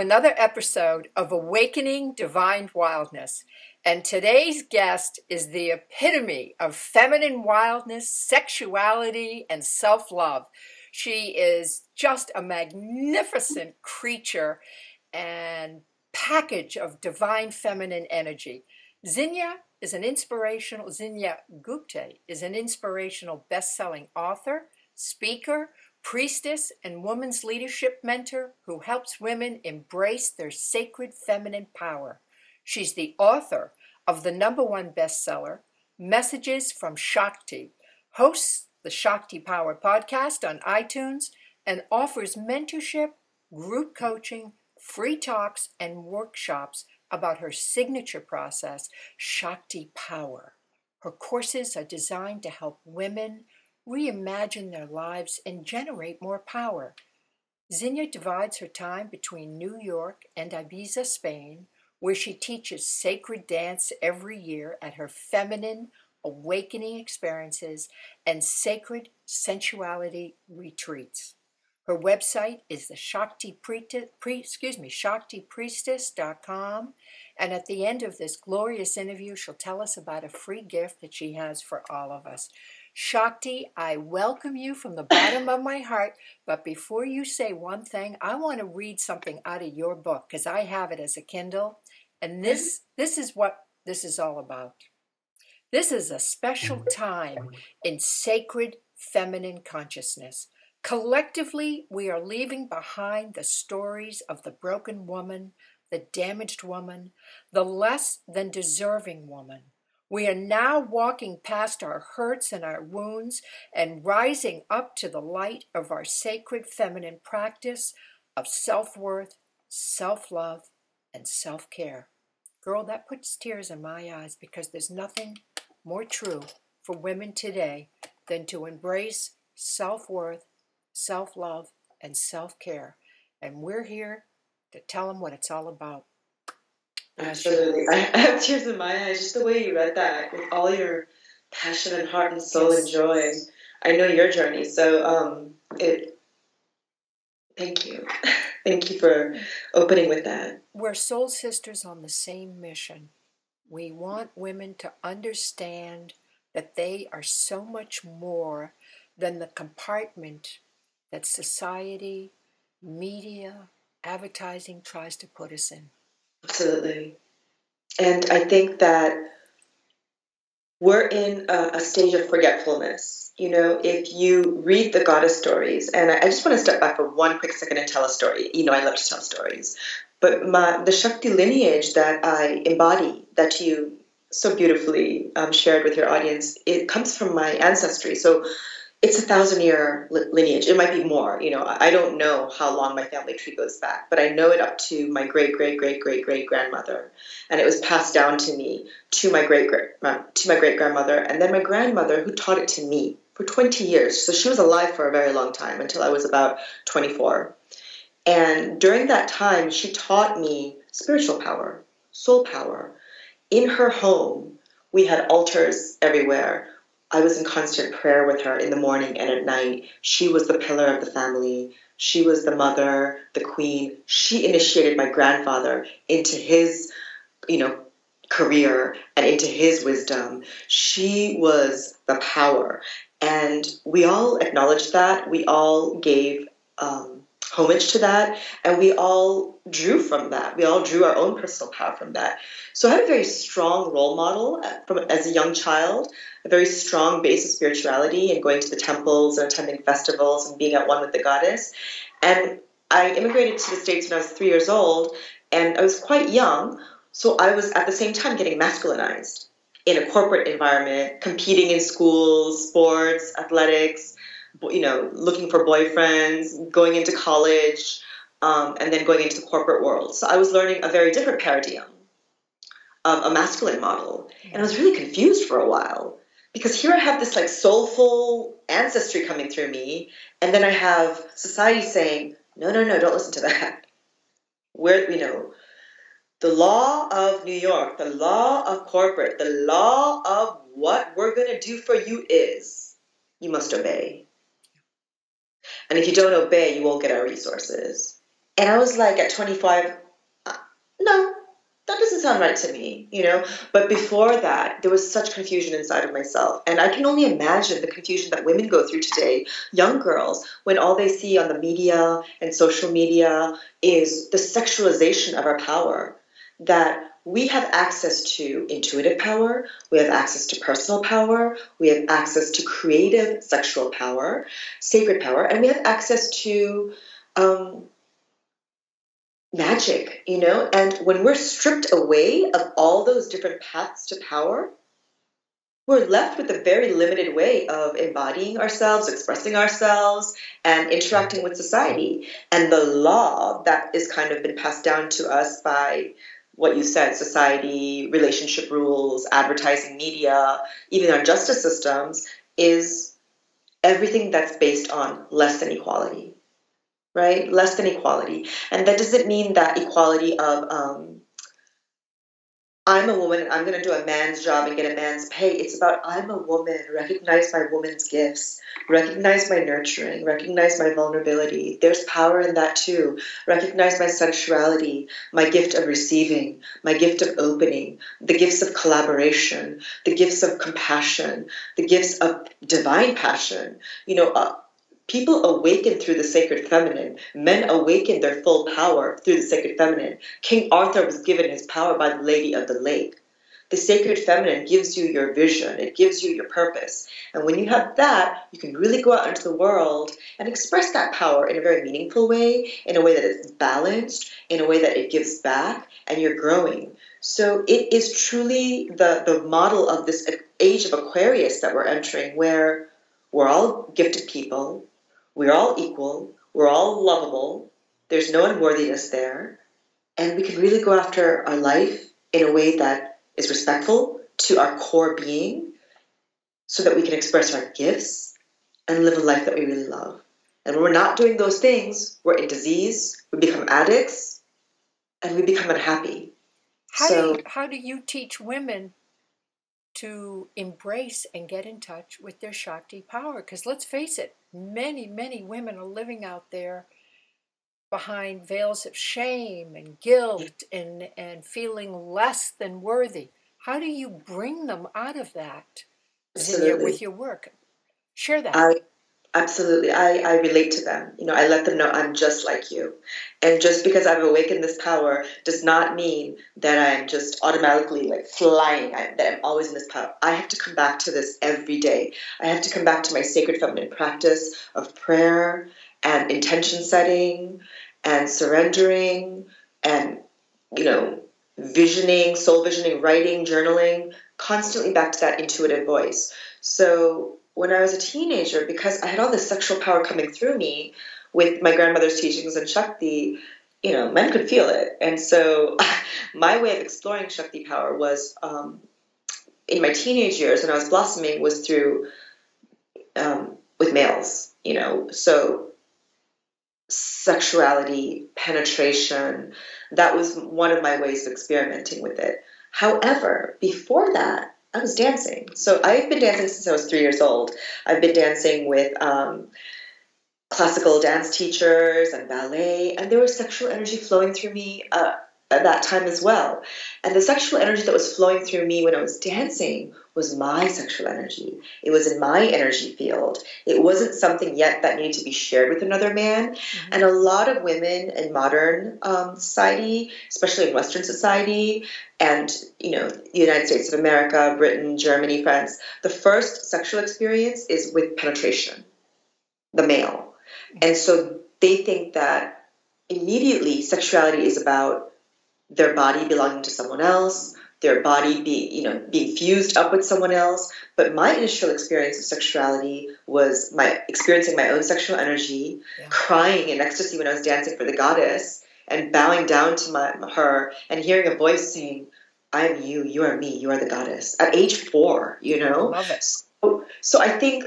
Another episode of Awakening Divine Wildness. And today's guest is the epitome of feminine wildness, sexuality, and self love. She is just a magnificent creature and package of divine feminine energy. Zinnia is an inspirational, Zinnia Gupte is an inspirational best selling author, speaker, priestess, and woman's leadership mentor who helps women embrace their sacred feminine power. She's the author of the number one bestseller, Messages from Shakti, hosts the Shakti Power podcast on iTunes, and offers mentorship, group coaching, free talks, and workshops about her signature process, Shakti Power. Her courses are designed to help women reimagine their lives, and generate more power. Zinnia divides her time between New York and Ibiza, Spain, where she teaches sacred dance every year at her feminine awakening experiences and sacred sensuality retreats. Her website is the Shakti Pre, excuse me, ShaktiPriestess.com. And at the end of this glorious interview, she'll tell us about a free gift that she has for all of us. Shakti, I welcome you from the bottom of my heart. But before you say one thing, I want to read something out of your book because I have it as a Kindle. And this mm-hmm. this is what this is all about. This is a special mm-hmm. time in sacred feminine consciousness. Collectively, we are leaving behind the stories of the broken woman, the damaged woman, the less than deserving woman. We are now walking past our hurts and our wounds and rising up to the light of our sacred feminine practice of self worth, self love, and self care. Girl, that puts tears in my eyes because there's nothing more true for women today than to embrace self worth, self love, and self care. And we're here to tell them what it's all about. Absolutely. I, have tears in my eyes just the way you read that with all your passion and heart and soul yes. and joy. I know your journey. So um, it thank you. thank you for opening with that. We're soul sisters on the same mission. We want women to understand that they are so much more than the compartment that society, media, advertising tries to put us in. Absolutely. And I think that we're in a, a, stage of forgetfulness. You know, if you read the goddess stories, and I, I, just want to step back for one quick second and tell a story. You know, I love to tell stories. But my, the Shakti lineage that I embody, that you so beautifully um, shared with your audience, it comes from my ancestry. So it's a thousand year lineage. It might be more. You know, I don't know how long my family tree goes back, but I know it up to my great great great great great grandmother, and it was passed down to me to my great great uh, to my great grandmother, and then my grandmother who taught it to me for 20 years. So she was alive for a very long time until I was about 24. And during that time, she taught me spiritual power, soul power. In her home, we had altars everywhere I was in constant prayer with her in the morning and at night. She was the pillar of the family. She was the mother, the queen. She initiated my grandfather into his, you know, career and into his wisdom. She was the power. And we all acknowledged that. We all gave um, homage to that and we all drew from that. We all drew our own personal power from that. So i had a very strong role model uh, from as a young child a very strong base of spirituality and going to the temples and attending festivals and being at one with the goddess. And i immigrated to the states when i was three years old and i was quite young so i was at the same time getting masculinized in a corporate environment competing in schools sports athletics you know, looking for boyfriends, going into college, um, and then going into the corporate world. So I was learning a very different paradigm, um, a masculine model, and I was really confused for a while because here I have this like soulful ancestry coming through me, and then I have society saying, no, no, no, don't listen to that. Where you know, the law of New York, the law of corporate, the law of what we're going to do for you is you must obey. And if you don't obey, you won't get our resources. And I was like, at 25, uh, no, that doesn't sound right to me, you know? But before that, there was such confusion inside of myself. And I can only imagine the confusion that women go through today, young girls, when all they see on the media and social media is the sexualization of our power. That we have access to intuitive power, we have access to personal power, we have access to creative sexual power, sacred power, and we have access to um, magic, you know? And when we're stripped away of all those different paths to power, we're left with a very limited way of embodying ourselves, expressing ourselves, and interacting with society. And the law that is kind of been passed down to us by what you said society, relationship rules, advertising, media, even our justice systems is everything that's based on less than equality right? Less than equality. And that doesn't mean that equality of um, I'm a woman, and I'm going to do a man's job and get a man's pay. It's about I'm a woman, recognize my woman's gifts, recognize my nurturing, recognize my vulnerability. There's power in that too. Recognize my sensuality, my gift of receiving, my gift of opening, the gifts of collaboration, the gifts of compassion, the gifts of divine passion. You know, uh, People awaken through the sacred feminine. Men awaken their full power through the sacred feminine. King Arthur was given his power by the Lady of the Lake. The sacred feminine gives you your vision, it gives you your purpose. And when you have that, you can really go out into the world and express that power in a very meaningful way, in a way that is balanced, in a way that it gives back, and you're growing. So it is truly the, the model of this age of Aquarius that we're entering, where we're all gifted people, we're all equal, we're all lovable, there's no unworthiness there, and we can really go after our life in a way that is respectful to our core being so that we can express our gifts and live a life that we really love. And when we're not doing those things, we're in disease, we become addicts, and we become unhappy. How, so, do, you, how do you teach women to embrace and get in touch with their Shakti power? Because let's face it, many, many women are living out there behind veils of shame and guilt and, and feeling less than worthy. How do you bring them out of that your, with your work? Share that. I, absolutely. I, I relate to them. You know, I let them know I'm just like you. And just because I've awakened this power does not mean that I'm just automatically like flying, I, that I'm always in this power. I have to come back to this every day. I have to come back to my sacred feminine practice of prayer and intention setting and surrendering and, you know, visioning, soul visioning, writing, journaling, constantly back to that intuitive voice. So when I was a teenager, because I had all this sexual power coming through me, with my grandmother's teachings and Shakti, you know, men could feel it. And so my way of exploring Shakti power was um, in my teenage years when I was blossoming was through um, with males, you know, so sexuality, penetration, that was one of my ways of experimenting with it. However, before that, I was dancing. So I've been dancing since I was three years old. I've been dancing with um, classical dance teachers and ballet, and there was sexual energy flowing through me uh, at that time as well. And the sexual energy that was flowing through me when I was dancing was my sexual energy. It was in my energy field. It wasn't something yet that needed to be shared with another man. Mm-hmm. And a lot of women in modern um, society, especially in Western society, and you know, the United States of America, Britain, Germany, France, the first sexual experience is with penetration, the male and so they think that immediately sexuality is about their body belonging to someone else, their body be you know being fused up with someone else but my initial experience of sexuality was my experiencing my own sexual energy yeah. crying in ecstasy when i was dancing for the goddess and bowing down to my, her and hearing a voice saying i am you you are me you are the goddess at age four you know Love it. So, so i think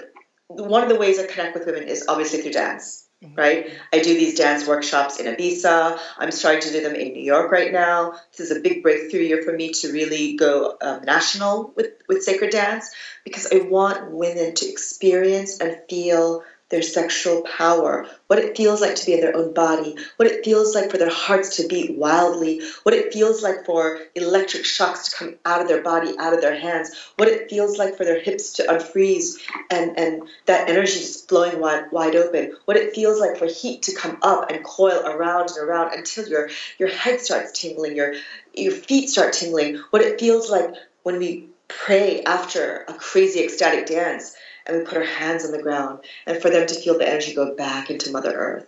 one of the ways i connect with women is obviously through dance. Right? I do these dance workshops in Ibiza. I'm starting to do them in New York right now. This is a big breakthrough year for me to really go um, national with, with sacred dance because I want women to experience and feel their sexual power, what it feels like to be in their own body, what it feels like for their hearts to beat wildly, what it feels like for electric shocks to come out of their body, out of their hands, what it feels like for their hips to unfreeze and, and that energy just flowing wide, wide open, what it feels like for heat to come up and coil around and around until your, your head starts tingling, your, your feet start tingling, what it feels like when we pray after a crazy ecstatic dance and we put our hands on the ground and for them to feel the energy go back into Mother Earth.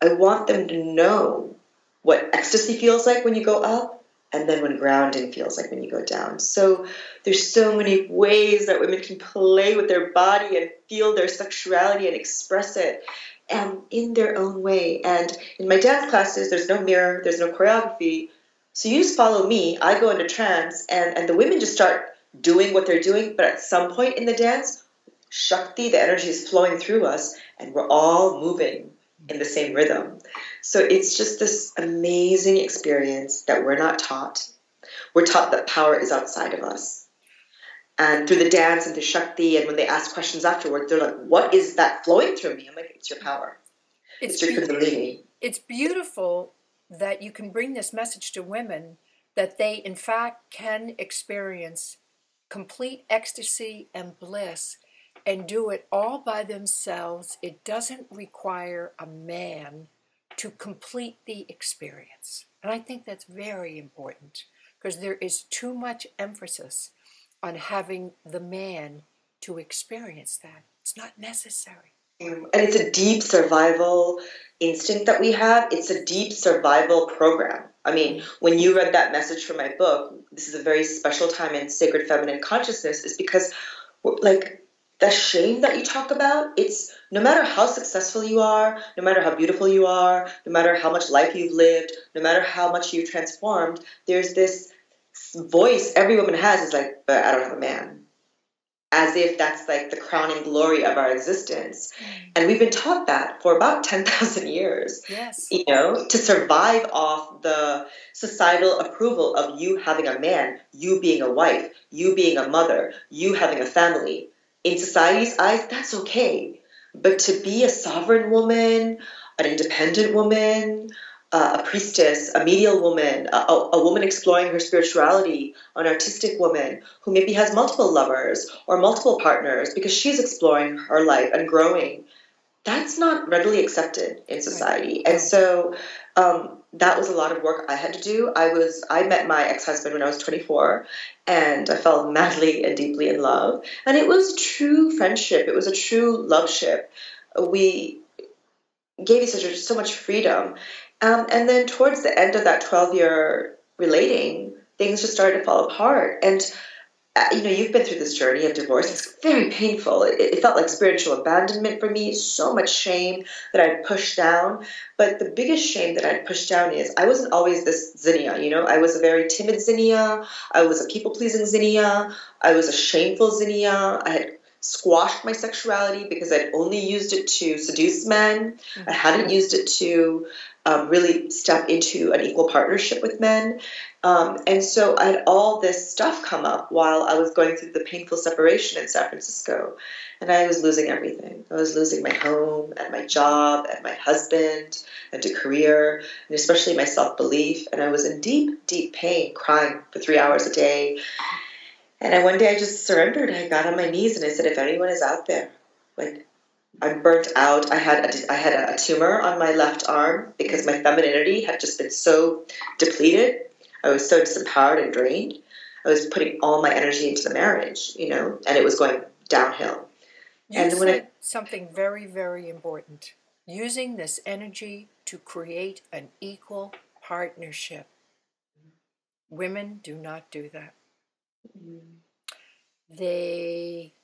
I want them to know what ecstasy feels like when you go up and then when grounding feels like when you go down. So there's so many ways that women can play with their body and feel their sexuality and express it um, in their own way. And in my dance classes, there's no mirror, there's no choreography. So you just follow me, I go into trance, and, and the women just start doing what they're doing, but at some point in the dance, Shakti, the energy is flowing through us, and we're all moving in the same rhythm. So it's just this amazing experience that we're not taught. We're taught that power is outside of us. And through the dance and the Shakti, and when they ask questions afterwards, they're like, What is that flowing through me? I'm like, It's your power. It's, it's your Kundalini. It's beautiful that you can bring this message to women that they, in fact, can experience complete ecstasy and bliss and do it all by themselves. It doesn't require a man to complete the experience. And I think that's very important because there is too much emphasis on having the man to experience that. It's not necessary. Mm, and it's a deep survival instinct that we have. It's a deep survival program. I mean, when you read that message from my book, this is a very special time in sacred feminine consciousness, is because, like, the shame that you talk about, it's no matter how successful you are, no matter how beautiful you are, no matter how much life you've lived, no matter how much you've transformed, there's this voice every woman has is like, but I don't have a man. As if that's like the crowning glory of our existence. Mm. And we've been taught that for about 10,000 years. Yes. You know, to survive off the societal approval of you having a man, you being a wife, you being a mother, you having a family in society's eyes, that's okay. But to be a sovereign woman, an independent woman, uh, a priestess, a medial woman, a, a, woman exploring her spirituality, an artistic woman who maybe has multiple lovers or multiple partners because she's exploring her life and growing, that's not readily accepted in society. And so um, that was a lot of work I had to do. I was I met my ex-husband when I was 24 and I fell madly and deeply in love. And it was true friendship. It was a true love ship. We gave each other so much freedom. Um, and then towards the end of that 12 year relating, things just started to fall apart. And you know, you've been through this journey of divorce. It's very painful. It, it, felt like spiritual abandonment for me, so much shame that I'd pushed down. But the biggest shame that I'd pushed down is I wasn't always this Zinnia, you know, I was a very timid Zinnia. I was a people pleasing Zinnia. I was a shameful Zinnia. I had squashed my sexuality because I'd only used it to seduce men. Mm-hmm. I hadn't used it to um, really step into an equal partnership with men. Um, and so I had all this stuff come up while I was going through the painful separation in San Francisco. And I was losing everything. I was losing my home and my job and my husband and a career and especially my self belief. And I was in deep, deep pain, crying for three hours a day. And I, one day I just surrendered. I got on my knees and I said, if anyone is out there, like I'm burnt out. I had a, I had a tumor on my left arm because my femininity had just been so depleted. I was so disempowered and drained. I was putting all my energy into the marriage, you know, and it was going downhill. You and when I, something very, very important. Using this energy to create an equal partnership. Women do not do that. Mm. They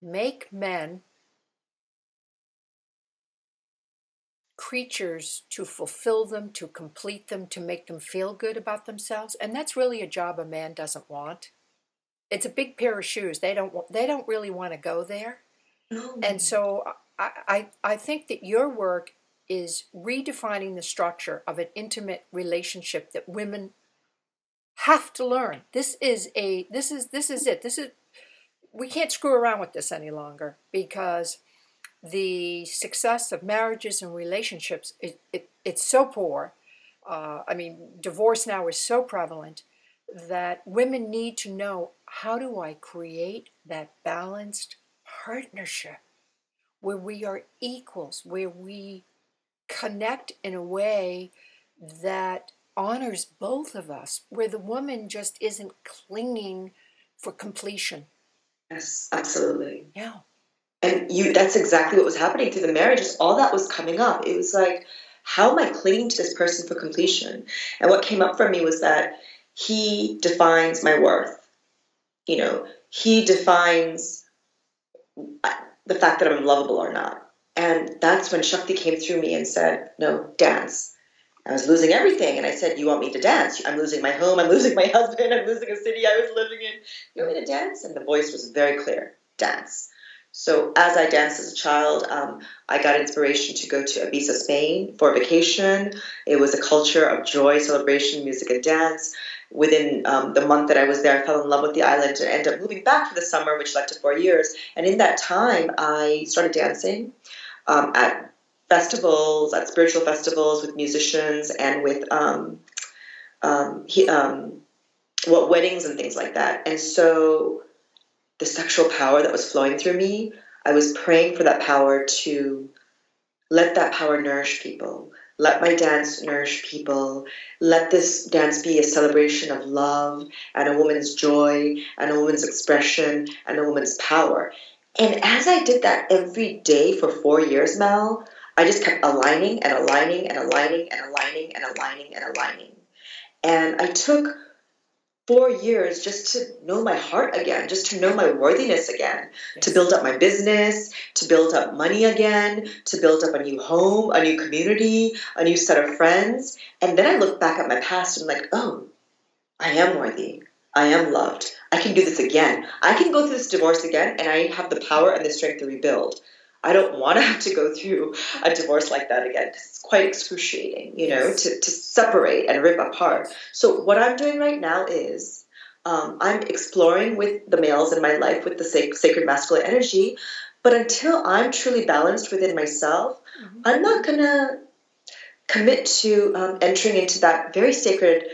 make men creatures to fulfill them, to complete them, to make them feel good about themselves, and that's really a job a man doesn't want. It's a big pair of shoes. They don't wa- they don't really want to go there. No. And so I, I, I think that your work is redefining the structure of an intimate relationship that women have to learn. This is a this is this is it. This is we can't screw around with this any longer because the success of marriages and relationships it, it, it's so poor. Uh, I mean, divorce now is so prevalent that women need to know how do I create that balanced partnership where we are equals, where we connect in a way that honors both of us, where the woman just isn't clinging for completion. yes, absolutely. Yeah. And you that's exactly what was happening through the marriages. All that was coming up. It was like, how am I clinging to this person for completion? And what came up for me was that he defines my worth. You know, he defines uh, the fact that I'm lovable or not. And that's when Shakti came through me and said, No, dance. I was losing everything. And I said, You want me to dance? I'm losing my home. I'm losing my husband. I'm losing a city I was living in. You want me to dance? And the voice was very clear dance. So as I danced as a child, um, I got inspiration to go to Ibiza, Spain for a vacation. It was a culture of joy, celebration, music, and dance. Within um, the month that I was there, I fell in love with the island and ended up moving back for the summer, which led to four years. And in that time, I started dancing um, at festivals, at spiritual festivals with musicians and with um, um, he, um, what weddings and things like that. And so the sexual power that was flowing through me, I was praying for that power to let that power nourish people. Let my dance nourish people. Let this dance be a celebration of love and a woman's joy and a woman's expression and a woman's power. And as I did that every day for four years, Mel, I just kept aligning and aligning and aligning and aligning and aligning and aligning. And I took four years just to know my heart again, just to know my worthiness again, to build up my business, to build up money again, to build up a new home, a new community, a new set of friends. And then I look back at my past and I'm like, oh, I am worthy. I am loved. I can do this again. I can go through this divorce again and I have the power and the strength to rebuild. I don't want to have to go through a divorce like that again because it's quite excruciating, you know, Yes. to, to separate and rip apart. So, what I'm doing right now is um, I'm exploring with the males in my life with the sac- sacred masculine energy. But until I'm truly balanced within myself, Mhm. I'm not going to commit to um, entering into that very sacred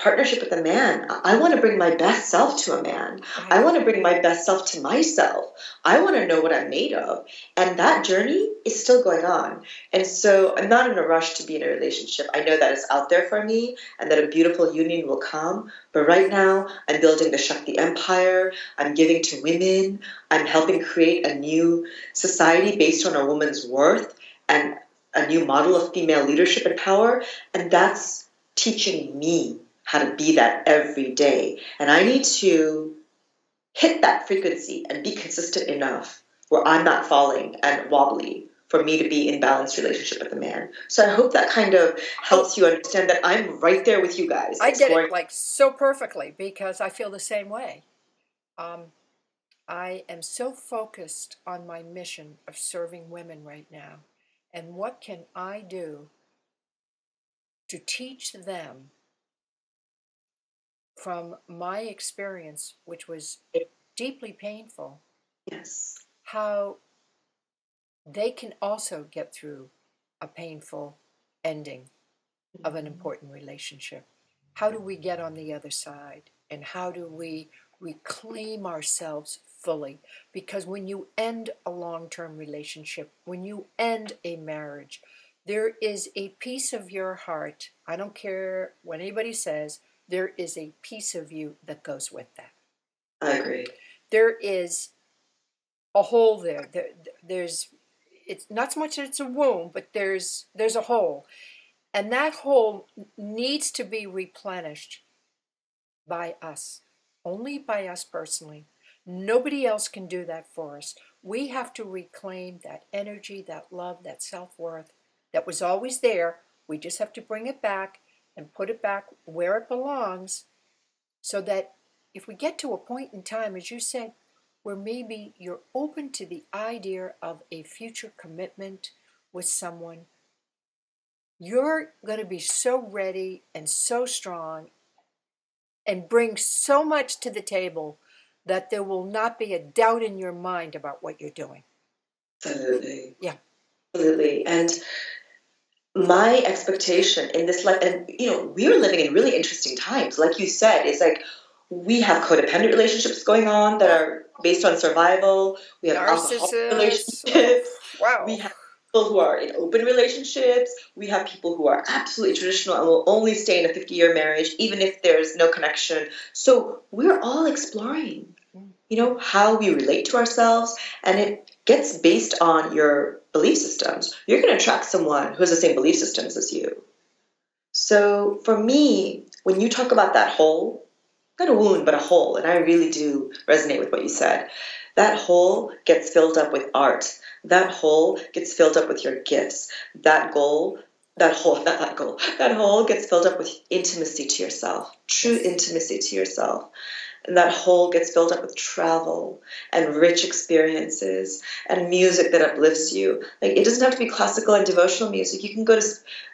partnership with a man. I, want to bring my best self to a man. I want to bring my best self to myself. I want to know what I'm made of. And that journey is still going on. And so I'm not in a rush to be in a relationship. I know that it's out there for me and that a beautiful union will come. But right now, I'm building the Shakti empire. I'm giving to women. I'm helping create a new society based on a woman's worth and a new model of female leadership and power. And that's teaching me how to be that every day. And I need to hit that frequency and be consistent enough where I'm not falling and wobbly for me to be in balanced relationship with a man. So I hope that kind of helps you understand that I'm right there with you guys. I get it like so perfectly because I feel the same way. Um, I am so focused on my mission of serving women right now. And what can I do to teach them from my experience, which was deeply painful, Yes. how they can also get through a painful ending of an mm-hmm. important relationship. How do we get on the other side? And how do we reclaim ourselves fully? Because when you end a long term relationship, when you end a marriage, there is a piece of your heart, I don't care what anybody says, there is a piece of you that goes with that I agree. there is a hole there. there there's it's not so much that it's a wound, but there's there's a hole, and that hole needs to be replenished by us, only by us personally. Nobody else can do that for us. We have to reclaim that energy, that love, that self worth that was always there. We just have to bring it back and put it back where it belongs so that if we get to a point in time, as you said, where maybe you're open to the idea of a future commitment with someone, you're going to be so ready and so strong and bring so much to the table that there will not be a doubt in your mind about what you're doing. Absolutely. Yeah. Absolutely. And my expectation in this life, and you know, we are living in really interesting times. Like you said, it's like we have codependent relationships going on that are based on survival. We have relationships. Wow. We have people who are in open relationships. We have people who are absolutely traditional and will only stay in a 50 year marriage, even if there's no connection. So we're all exploring, you know, how we relate to ourselves. And it gets based on your belief systems. You're going to attract someone who has the same belief systems as you. So for me, when you talk about that hole, not a wound, but a hole, and I really do resonate with what you said, that hole gets filled up with art that hole gets filled up with your gifts. That goal, that hole, not that goal, that hole gets filled up with intimacy to yourself, true intimacy to yourself. And that hole gets filled up with travel and rich experiences and music that uplifts you. Like it doesn't have to be classical and devotional music. You can go to,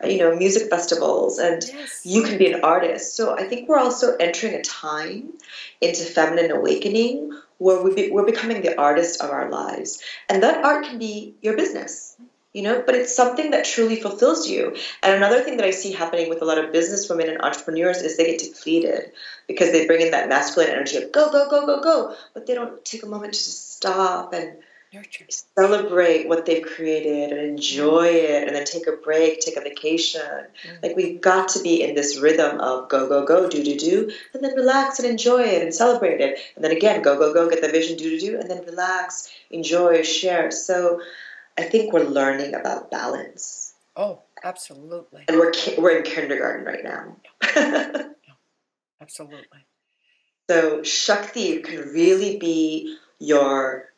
uh, you know, music festivals and yes. you can be an artist. So I think we're also entering a time into feminine awakening where we be, we're becoming the artist of our lives. And that art can be your business, you know, but it's something that truly fulfills you. And another thing that I see happening with a lot of business women and entrepreneurs is they get depleted because they bring in that masculine energy of go, go, go, go, go, but they don't take a moment to just stop and Nurture. Celebrate what they've created and enjoy it, and then take a break, take a vacation. Mm-hmm. Like we've got to be in this rhythm of go, go, go, do, do, do, and then relax and enjoy it and celebrate it. And then again, go, go, go, get the vision, do, do, do, and then relax, enjoy, share. So I think we're learning about balance. Oh, absolutely. And we're we're in kindergarten right now. yeah. Absolutely. So Shakti can really be your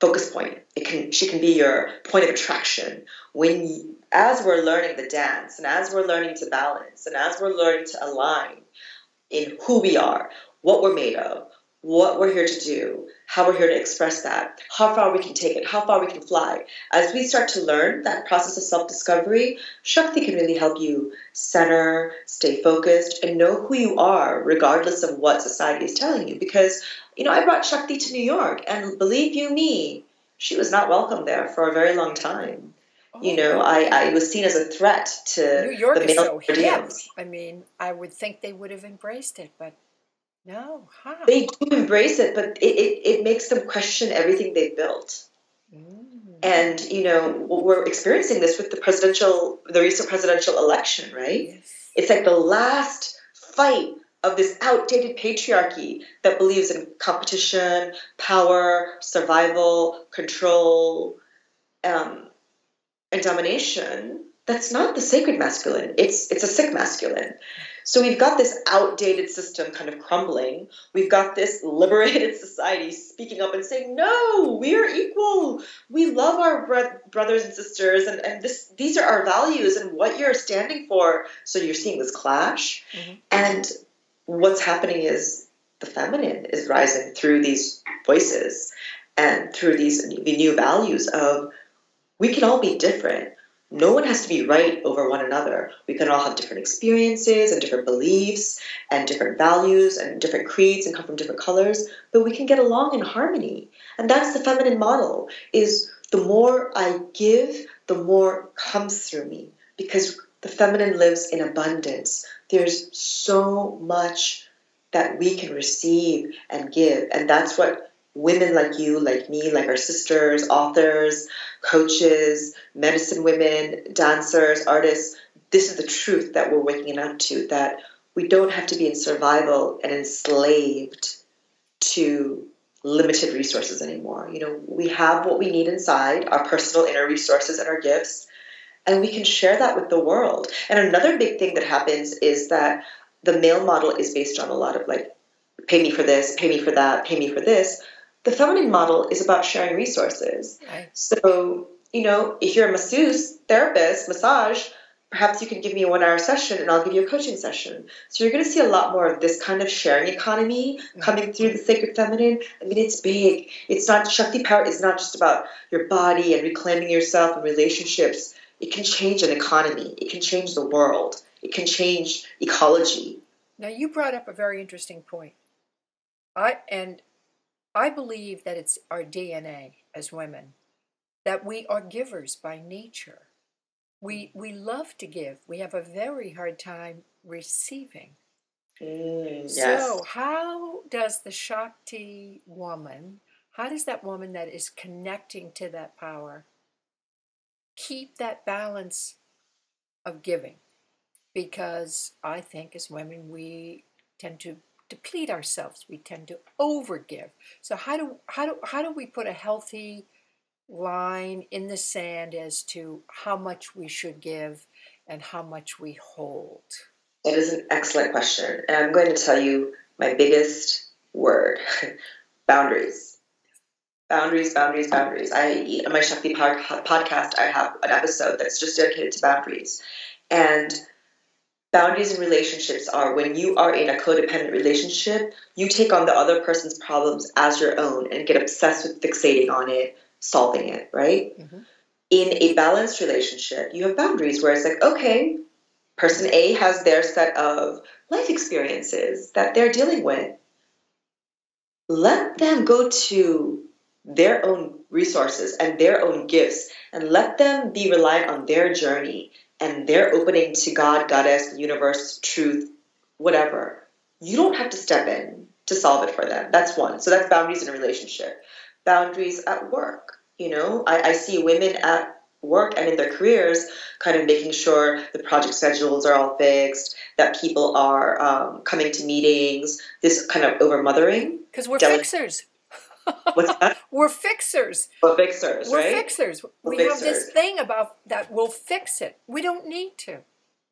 focus point. It can she can be your point of attraction when you, as we're learning the dance and as we're learning to balance and as we're learning to align in who we are, what we're made of, what we're here to do, how we're here to express that, how far we can take it, how far we can fly. As we start to learn that process of self discovery, Shakti can really help you center, stay focused, and know who you are, regardless of what society is telling you. Because, you know, I brought Shakti to New York, and believe you me, she was not welcome there for a very long time. Oh, you know, I, I was seen as a threat to New York the male is so hip. I mean, I would think they would have embraced it, but no, how? They do embrace it, but it, it, it makes them question everything they've built. Mm. And you know we're experiencing this with the presidential, the recent presidential election, right? Yes. It's like the last fight of this outdated patriarchy that believes in competition, power, survival, control, um, and domination. That's not the sacred masculine. It's it's a sick masculine. So we've got this outdated system kind of crumbling. We've got this liberated society speaking up and saying, no, we are equal. We love our bro- brothers and sisters, and, and this, these are our values and what you're standing for. So you're seeing this clash. Mm-hmm. And what's happening is the feminine is rising through these voices and through these the new values of we can all be different no one has to be right over one another. We can all have different experiences and different beliefs and different values and different creeds and come from different colors, but we can get along in harmony. And that's the feminine model is the more I give, the more comes through me because the feminine lives in abundance. There's so much that we can receive and give, and that's what women like you, like me, like our sisters, authors, coaches, medicine women, dancers, artists, this is the truth that we're waking up to that we don't have to be in survival and enslaved to limited resources anymore. You know, we have what we need inside, our personal inner resources and our gifts, and we can share that with the world. And another big thing that happens is that the male model is based on a lot of like pay me for this, pay me for that, pay me for this. The feminine model is about sharing resources. Right. So, you know, if you're a masseuse, therapist, massage, perhaps you can give me a one hour session and I'll give you a coaching session. So you're going to see a lot more of this kind of sharing economy mm-hmm. coming through the sacred feminine. I mean, it's big. It's not, Shakti power is not just about your body and reclaiming yourself and relationships. It can change an economy, it can change the world, it can change ecology. Now you brought up a very interesting point. I and I believe that it's our DNA as women that we are givers by nature. We we love to give. We have a very hard time receiving. Mm, So, how does the Shakti woman, how does that woman that is connecting to that power keep that balance of giving? Because I think as women, we tend to deplete ourselves. We tend to overgive. So, how do, how do, how do we put a healthy line in the sand as to how much we should give and how much we hold? That is an excellent question. And I'm going to tell you my biggest word boundaries. Boundaries, boundaries, boundaries. I on my Shakti podcast, I have an episode that's just dedicated to boundaries. And boundaries in relationships are when you are in a codependent relationship, you take on the other person's problems as your own and get obsessed with fixating on it, solving it, right? Mhm. In a balanced relationship, you have boundaries where it's like, okay, person A has their set of life experiences that they're dealing with. Let them go to their own resources and their own gifts and let them be reliant on their journey and they're opening to God, Goddess, universe, truth, whatever. You don't have to step in to solve it for them. That's one. So that's boundaries in a relationship. Boundaries at work. You know, I, I see women at work and in their careers kind of making sure the project schedules are all fixed, that people are um, coming to meetings, this kind of over mothering. Because we're fixers. What's that? We're fixers. Well, fixers, We're right? fixers. We're we have this thing about that we'll fix it. We don't need to.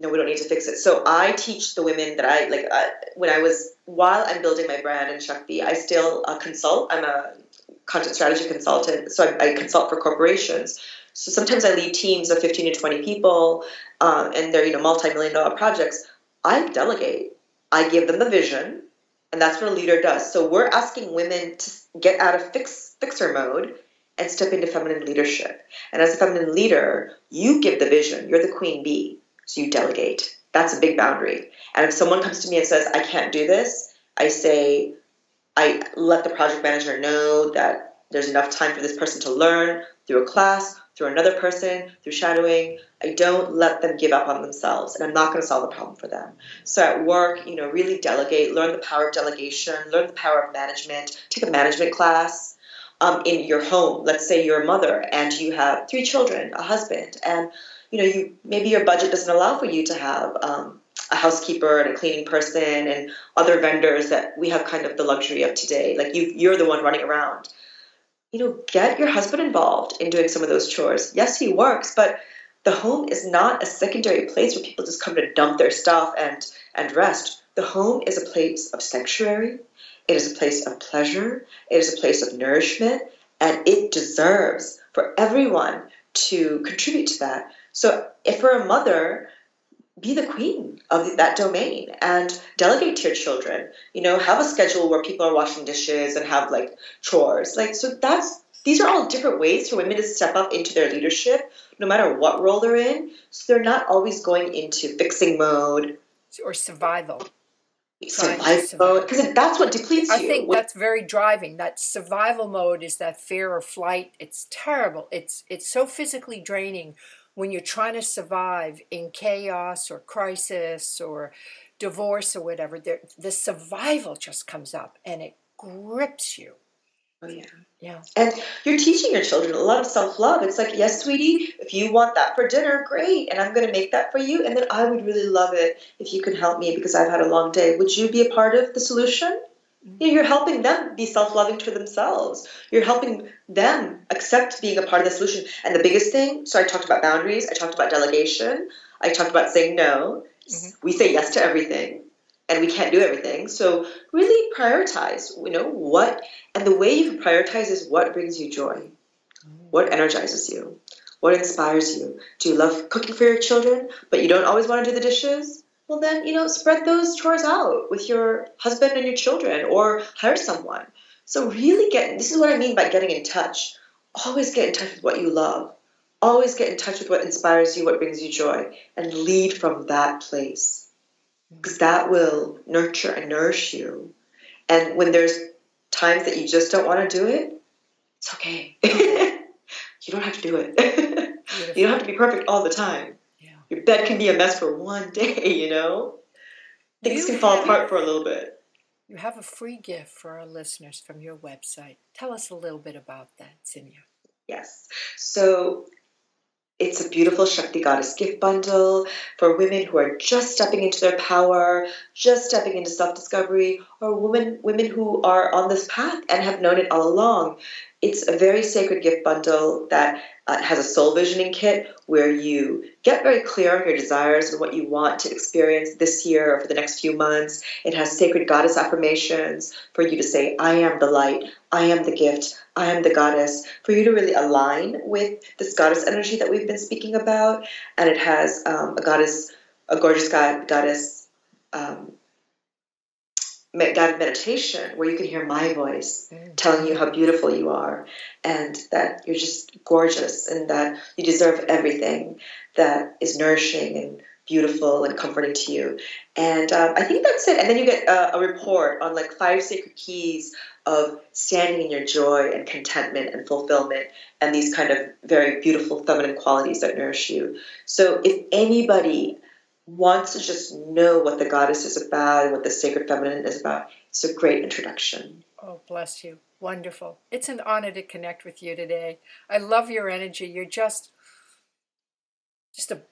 no, we don't need to fix it. So I teach the women that I like. Uh, when I was while I'm building my brand in Shakti, I still uh, consult. I'm a content strategy consultant, so I, I consult for corporations. So sometimes I lead teams of 15 to 20 people, um, and they're you know multi-million dollar projects. I delegate. I give them the vision, and that's what a leader does. So we're asking women to get out of fix fixer mode and step into feminine leadership. And as a feminine leader, you give the vision. You're the queen bee. So you delegate. That's a big boundary. And if someone comes to me and says, I can't do this, I say, I let the project manager know that there's enough time for this person to learn through a class, through another person, through shadowing. I don't let them give up on themselves, and I'm not going to solve the problem for them. So at work, you know, really delegate, learn the power of delegation, learn the power of management, take a management class. Um, in your home, let's say you're a mother and you have three children, a husband, and you know, you maybe your budget doesn't allow for you to have um, a housekeeper and a cleaning person and other vendors that we have kind of the luxury of today. Like you, you're the one running around. You know, get your husband involved in doing some of those chores. Yes, he works, but the home is not a secondary place where people just come to dump their stuff and and rest. The home is a place of sanctuary. It is a place of pleasure. It is a place of nourishment, and it deserves for everyone to contribute to that. So, if you're a mother, be the queen of that domain and delegate to your children. You know, have a schedule where people are washing dishes and have like chores. Like, so that's these are all different ways for women to step up into their leadership, no matter what role they're in. So they're not always going into fixing mode, Or survival. Survival mode, because that's what depletes I you. think What- that's very driving. That survival mode is that fear or flight. It's terrible. It's it's so physically draining when you're trying to survive in chaos or crisis or divorce or whatever. There, the survival just comes up and it grips you. oh, yeah. Yeah. And you're teaching your children a lot of self love. It's like, yes, sweetie, if you want that for dinner, great. And I'm going to make that for you. And then I would really love it if you can help me because I've had a long day. Would you be a part of the solution? Know, you're helping them be self loving to themselves. You're helping them accept being a part of the solution. And the biggest thing so I talked about boundaries, I talked about delegation, I talked about saying no. Mhm. We say yes to everything. and we can't do everything. So really prioritize, you know, what and the way you can prioritize is what brings you joy. What energizes you? What inspires you? Do you love cooking for your children, but you don't always want to do the dishes? Well then, you know, spread those chores out with your husband and your children or hire someone. So really get this is what I mean by getting in touch. Always get in touch with what you love. Always get in touch with what inspires you, what brings you joy, and lead from that place because that will nurture and nourish you. And when there's times that you just don't want to do it, it's okay. you don't have to do it. you don't have to be perfect all the time. Your bed can be a mess for one day, you know? Things you can fall apart for a little bit. You have a free gift for our listeners from your website. Tell us a little bit about that, Sinya. Yes. So it's a beautiful Shakti Goddess gift bundle for women who are just stepping into their power, just stepping into self-discovery, or women women who are on this path and have known it all along. It's a very sacred gift bundle that uh, has a soul visioning kit where you get very clear on your desires and what you want to experience this year or for the next few months. It has sacred goddess affirmations for you to say, I am the light, I am the gift, I am the goddess, for you to really align with this goddess energy that we've been speaking about. And it has um, a goddess, a gorgeous god, goddess um, guided meditation where you can hear my voice mm. telling you how beautiful you are and that you're just gorgeous and that you deserve everything that is nourishing and beautiful and comforting to you. And um, I think that's it. And then you get a, a report on like five sacred keys of standing in your joy and contentment and fulfillment and these kind of very beautiful feminine qualities that nourish you. So if anybody wants to just know what the goddess is about and what the sacred feminine is about, it's a great introduction. Oh, bless you. Wonderful. It's an honor to connect with you today. I love your energy. You're just just a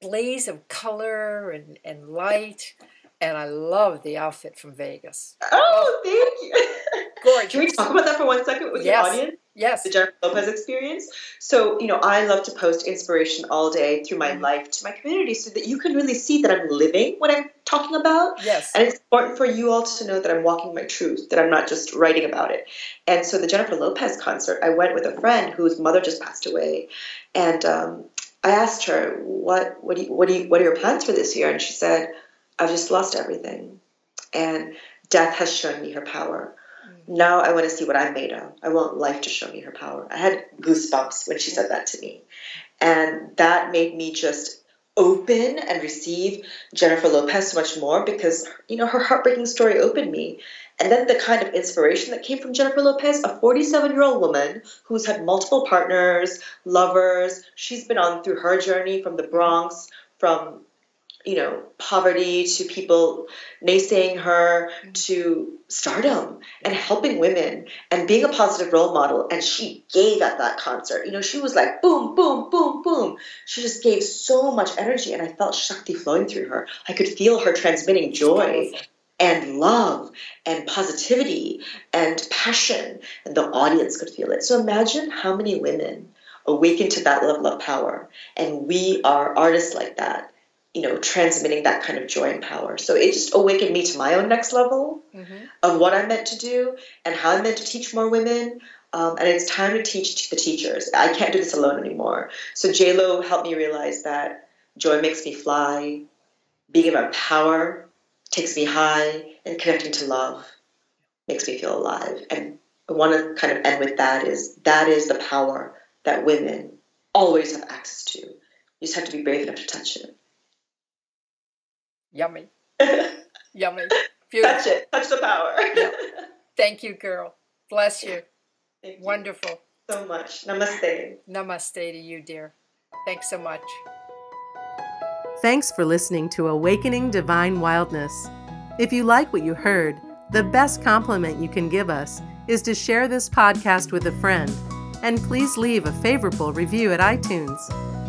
blaze of color and, and light. And I love the outfit from Vegas. Oh, thank you. Gorgeous. Can we talk about that for one second with yes. audience? Yes. The Jennifer Lopez experience. So, you know, I love to post inspiration all day through my mm-hmm. life to my community so that you can really see that I'm living what I'm talking about. Yes. And it's important for you all to know that I'm walking my truth, that I'm not just writing about it. And so the Jennifer Lopez concert, I went with a friend whose mother just passed away. And um, I asked her, what, what, do you, what, do you, what are your plans for this year? And she said, I've just lost everything. And death has shown me her power. Now I want to see what I'm made of. I want life to show me her power. I had goosebumps when she said that to me. And that made me just open and receive Jennifer Lopez so much more because, you know, her heartbreaking story opened me. And then the kind of inspiration that came from Jennifer Lopez, a 47 year old woman who's had multiple partners, lovers. She's been on through her journey from the Bronx, from you know, poverty to people naysaying her mm-hmm. to stardom and helping women and being a positive role model. And she gave at that concert. You know, she was like boom, boom, boom, boom. She just gave so much energy, and I felt Shakti flowing through her. I could feel her transmitting joy and love and positivity and passion, and the audience could feel it. So imagine how many women awaken to that level of power, and we are artists like that you know, transmitting that kind of joy and power. So it just awakened me to my own next level mm-hmm. of what I'm meant to do and how I'm meant to teach more women. Um, and it's time to teach the teachers. I can't do this alone anymore. So Lo helped me realize that joy makes me fly, being about power takes me high, and connecting to love makes me feel alive. And I want to kind of end with that is that is the power that women always have access to. You just have to be brave enough to touch it. Yummy. Yummy. Beautiful. Touch it. Touch the power. yeah. Thank you, girl. Bless you. you. Wonderful. So much. Namaste. Namaste to you, dear. Thanks so much. Thanks for listening to Awakening Divine Wildness. If you like what you heard, the best compliment you can give us is to share this podcast with a friend. And please leave a favorable review at iTunes.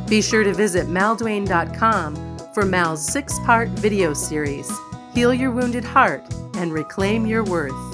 Be sure to visit malduane.com for Mal's six part video series Heal Your Wounded Heart and Reclaim Your Worth.